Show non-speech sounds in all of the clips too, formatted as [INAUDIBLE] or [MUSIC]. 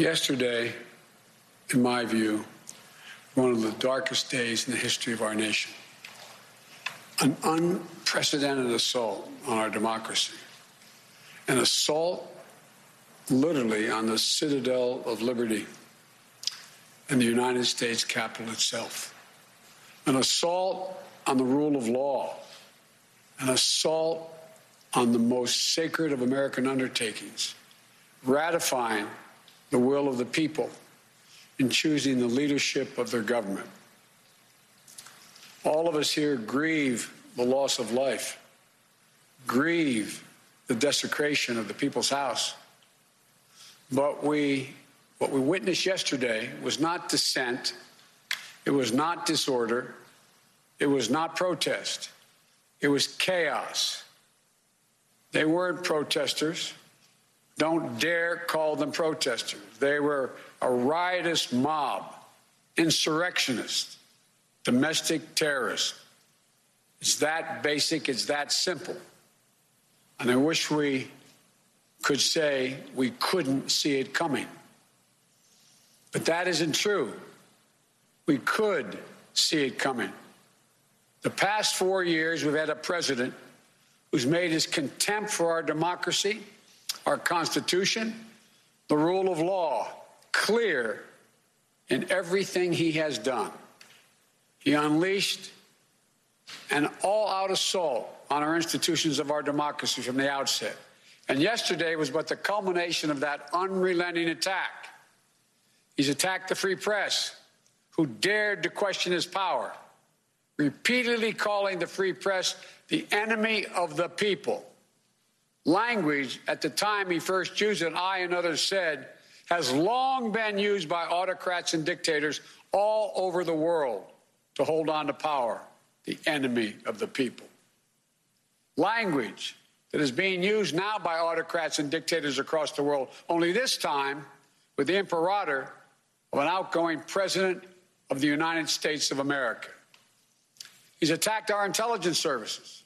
Yesterday, in my view, one of the darkest days in the history of our nation. An unprecedented assault on our democracy. An assault literally on the citadel of liberty and the United States Capitol itself. An assault on the rule of law. An assault on the most sacred of American undertakings, ratifying the will of the people in choosing the leadership of their government. All of us here grieve the loss of life, grieve the desecration of the people's house. But we, what we witnessed yesterday was not dissent, it was not disorder, it was not protest, it was chaos. They weren't protesters. Don't dare call them protesters. They were a riotous mob, insurrectionists, domestic terrorists. It's that basic, it's that simple. And I wish we could say we couldn't see it coming. But that isn't true. We could see it coming. The past four years, we've had a president who's made his contempt for our democracy, our Constitution, the rule of law clear in everything he has done. He unleashed an all out assault on our institutions of our democracy from the outset. And yesterday was but the culmination of that unrelenting attack. He's attacked the free press, who dared to question his power, repeatedly calling the free press the enemy of the people. Language at the time he first used it, I and others said, has long been used by autocrats and dictators all over the world to hold on to power, the enemy of the people. Language that is being used now by autocrats and dictators across the world, only this time with the imperator of an outgoing president of the United States of America. He's attacked our intelligence services,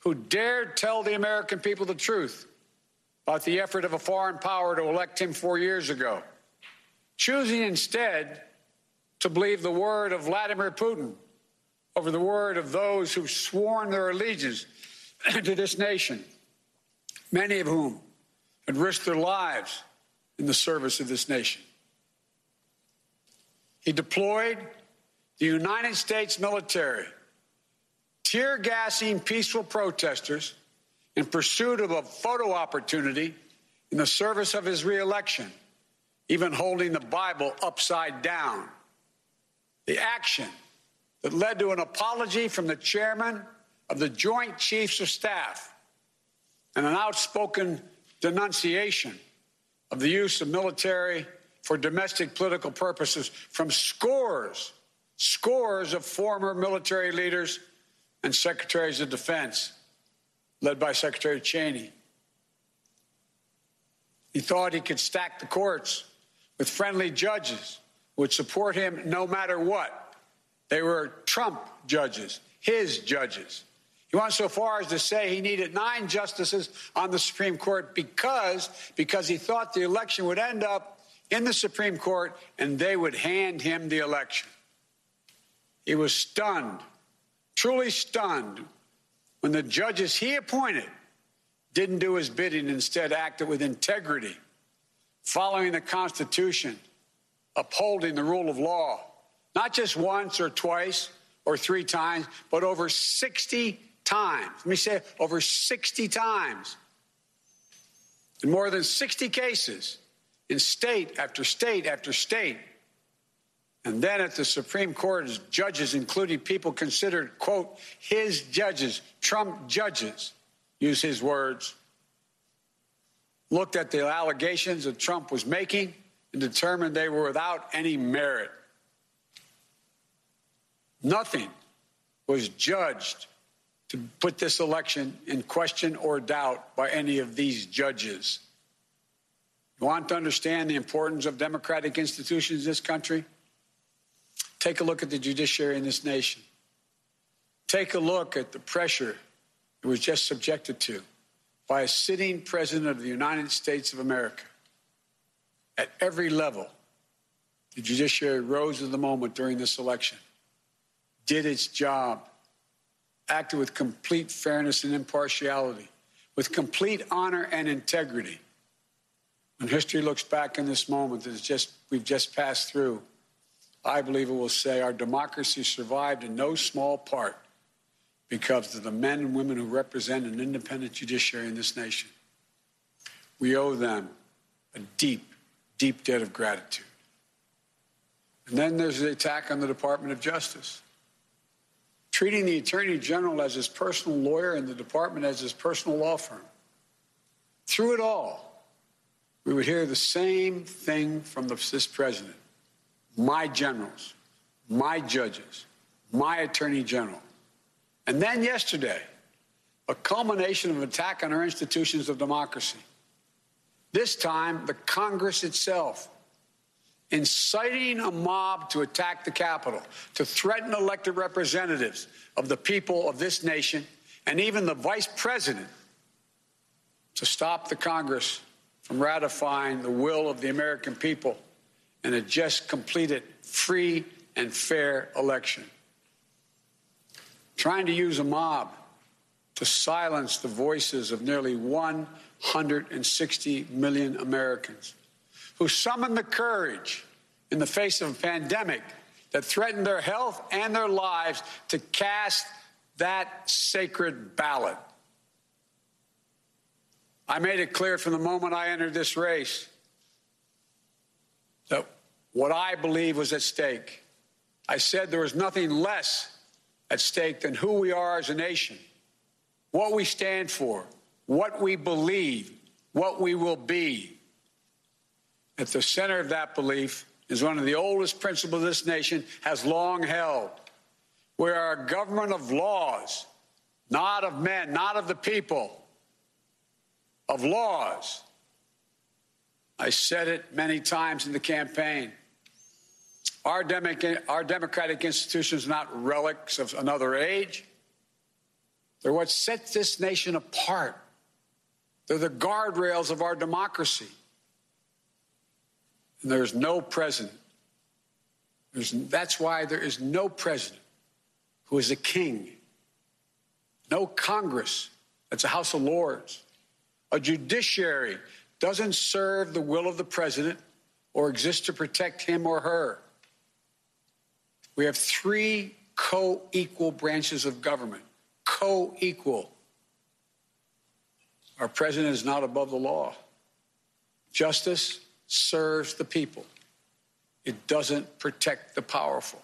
who dared tell the American people the truth about the effort of a foreign power to elect him four years ago, choosing instead to believe the word of Vladimir Putin over the word of those who've sworn their allegiance [CLEARS THROAT] to this nation, many of whom had risked their lives in the service of this nation. He deployed the United States military, tear gassing peaceful protesters in pursuit of a photo opportunity in the service of his reelection, even holding the Bible upside down. The action that led to an apology from the chairman of the Joint Chiefs of Staff and an outspoken denunciation of the use of military for domestic political purposes from scores, scores of former military leaders and secretaries of defense led by Secretary Cheney. He thought he could stack the courts with friendly judges would support him no matter what. They were Trump judges, his judges. He went so far as to say he needed nine justices on the Supreme Court because, because he thought the election would end up in the Supreme Court and they would hand him the election. He was stunned, truly stunned, when the judges he appointed didn't do his bidding, instead acted with integrity, following the Constitution, upholding the rule of law, not just once or twice or three times, but over 60 times. Let me say over 60 times. In more than 60 cases, in state after state after state, and then at the Supreme Court, judges, including people considered, quote, his judges, Trump judges, use his words, looked at the allegations that Trump was making and determined they were without any merit. Nothing was judged to put this election in question or doubt by any of these judges. You want to understand the importance of democratic institutions in this country? Take a look at the judiciary in this nation. Take a look at the pressure it was just subjected to by a sitting president of the United States of America. at every level. The judiciary rose to the moment during this election, did its job, acted with complete fairness and impartiality, with complete honor and integrity. When history looks back in this moment that just, we've just passed through, I believe it will say our democracy survived in no small part because of the men and women who represent an independent judiciary in this nation. We owe them a deep, deep debt of gratitude. And then there's the attack on the Department of Justice. Treating the Attorney General as his personal lawyer and the department as his personal law firm. Through it all, we would hear the same thing from the, this president my generals, my judges, my Attorney General. And then yesterday, a culmination of attack on our institutions of democracy. This time, the Congress itself, inciting a mob to attack the Capitol, to threaten elected representatives of the people of this nation, and even the vice president to stop the Congress from ratifying the will of the American people in a just completed free and fair election. Trying to use a mob to silence the voices of nearly 160 million Americans who summoned the courage in the face of a pandemic that threatened their health and their lives to cast that sacred ballot. I made it clear from the moment I entered this race what I believe was at stake. I said there was nothing less at stake than who we are as a nation, what we stand for, what we believe, what we will be. At the center of that belief is one of the oldest principles this nation has long held. We are a government of laws, not of men, not of the people, of laws. I said it many times in the campaign. Our, our democratic institutions are not relics of another age. They're what sets this nation apart. They're the guardrails of our democracy. And there's no president. There's, that's why there is no president who is a king, no Congress that's a House of Lords. A judiciary doesn't serve the will of the president or exist to protect him or her. We have three co equal branches of government, co equal. Our president is not above the law. Justice serves the people, it doesn't protect the powerful.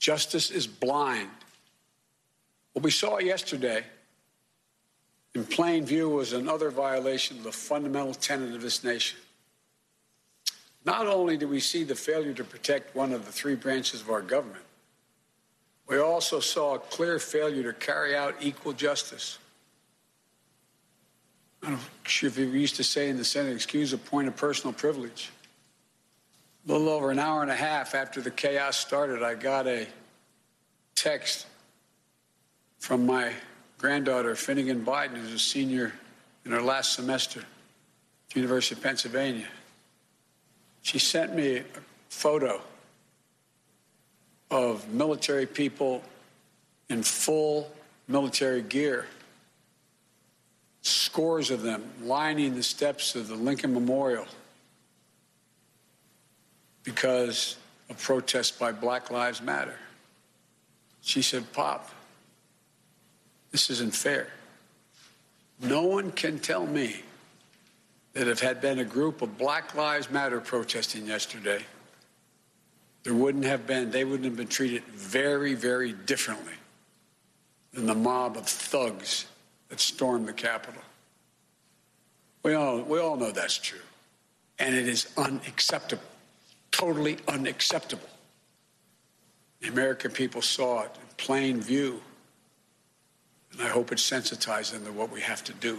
Justice is blind. What we saw yesterday in plain view was another violation of the fundamental tenet of this nation not only do we see the failure to protect one of the three branches of our government, we also saw a clear failure to carry out equal justice. I don't know if you used to say in the Senate, excuse a point of personal privilege. A little over an hour and a half after the chaos started, I got a text from my granddaughter, Finnegan Biden, who's a senior in her last semester at the University of Pennsylvania. She sent me a photo of military people in full military gear, scores of them lining the steps of the Lincoln Memorial because of protests by Black Lives Matter. She said, Pop, this isn't fair. No one can tell me that if had been a group of Black Lives Matter protesting yesterday, there wouldn't have been, they wouldn't have been treated very, very differently than the mob of thugs that stormed the Capitol. We all, we all know that's true. And it is unacceptable, totally unacceptable. The American people saw it in plain view. And I hope it sensitized them to what we have to do.